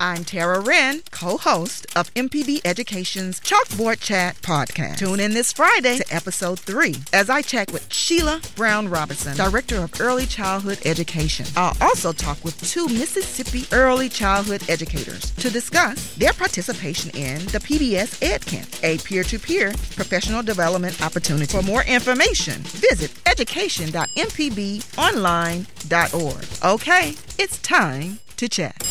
I'm Tara Wren, co host of MPB Education's Chalkboard Chat podcast. Tune in this Friday to episode three as I chat with Sheila Brown Robinson, Director of Early Childhood Education. I'll also talk with two Mississippi early childhood educators to discuss their participation in the PBS Ed Camp, a peer to peer professional development opportunity. For more information, visit education.mpbonline.org. Okay, it's time to chat.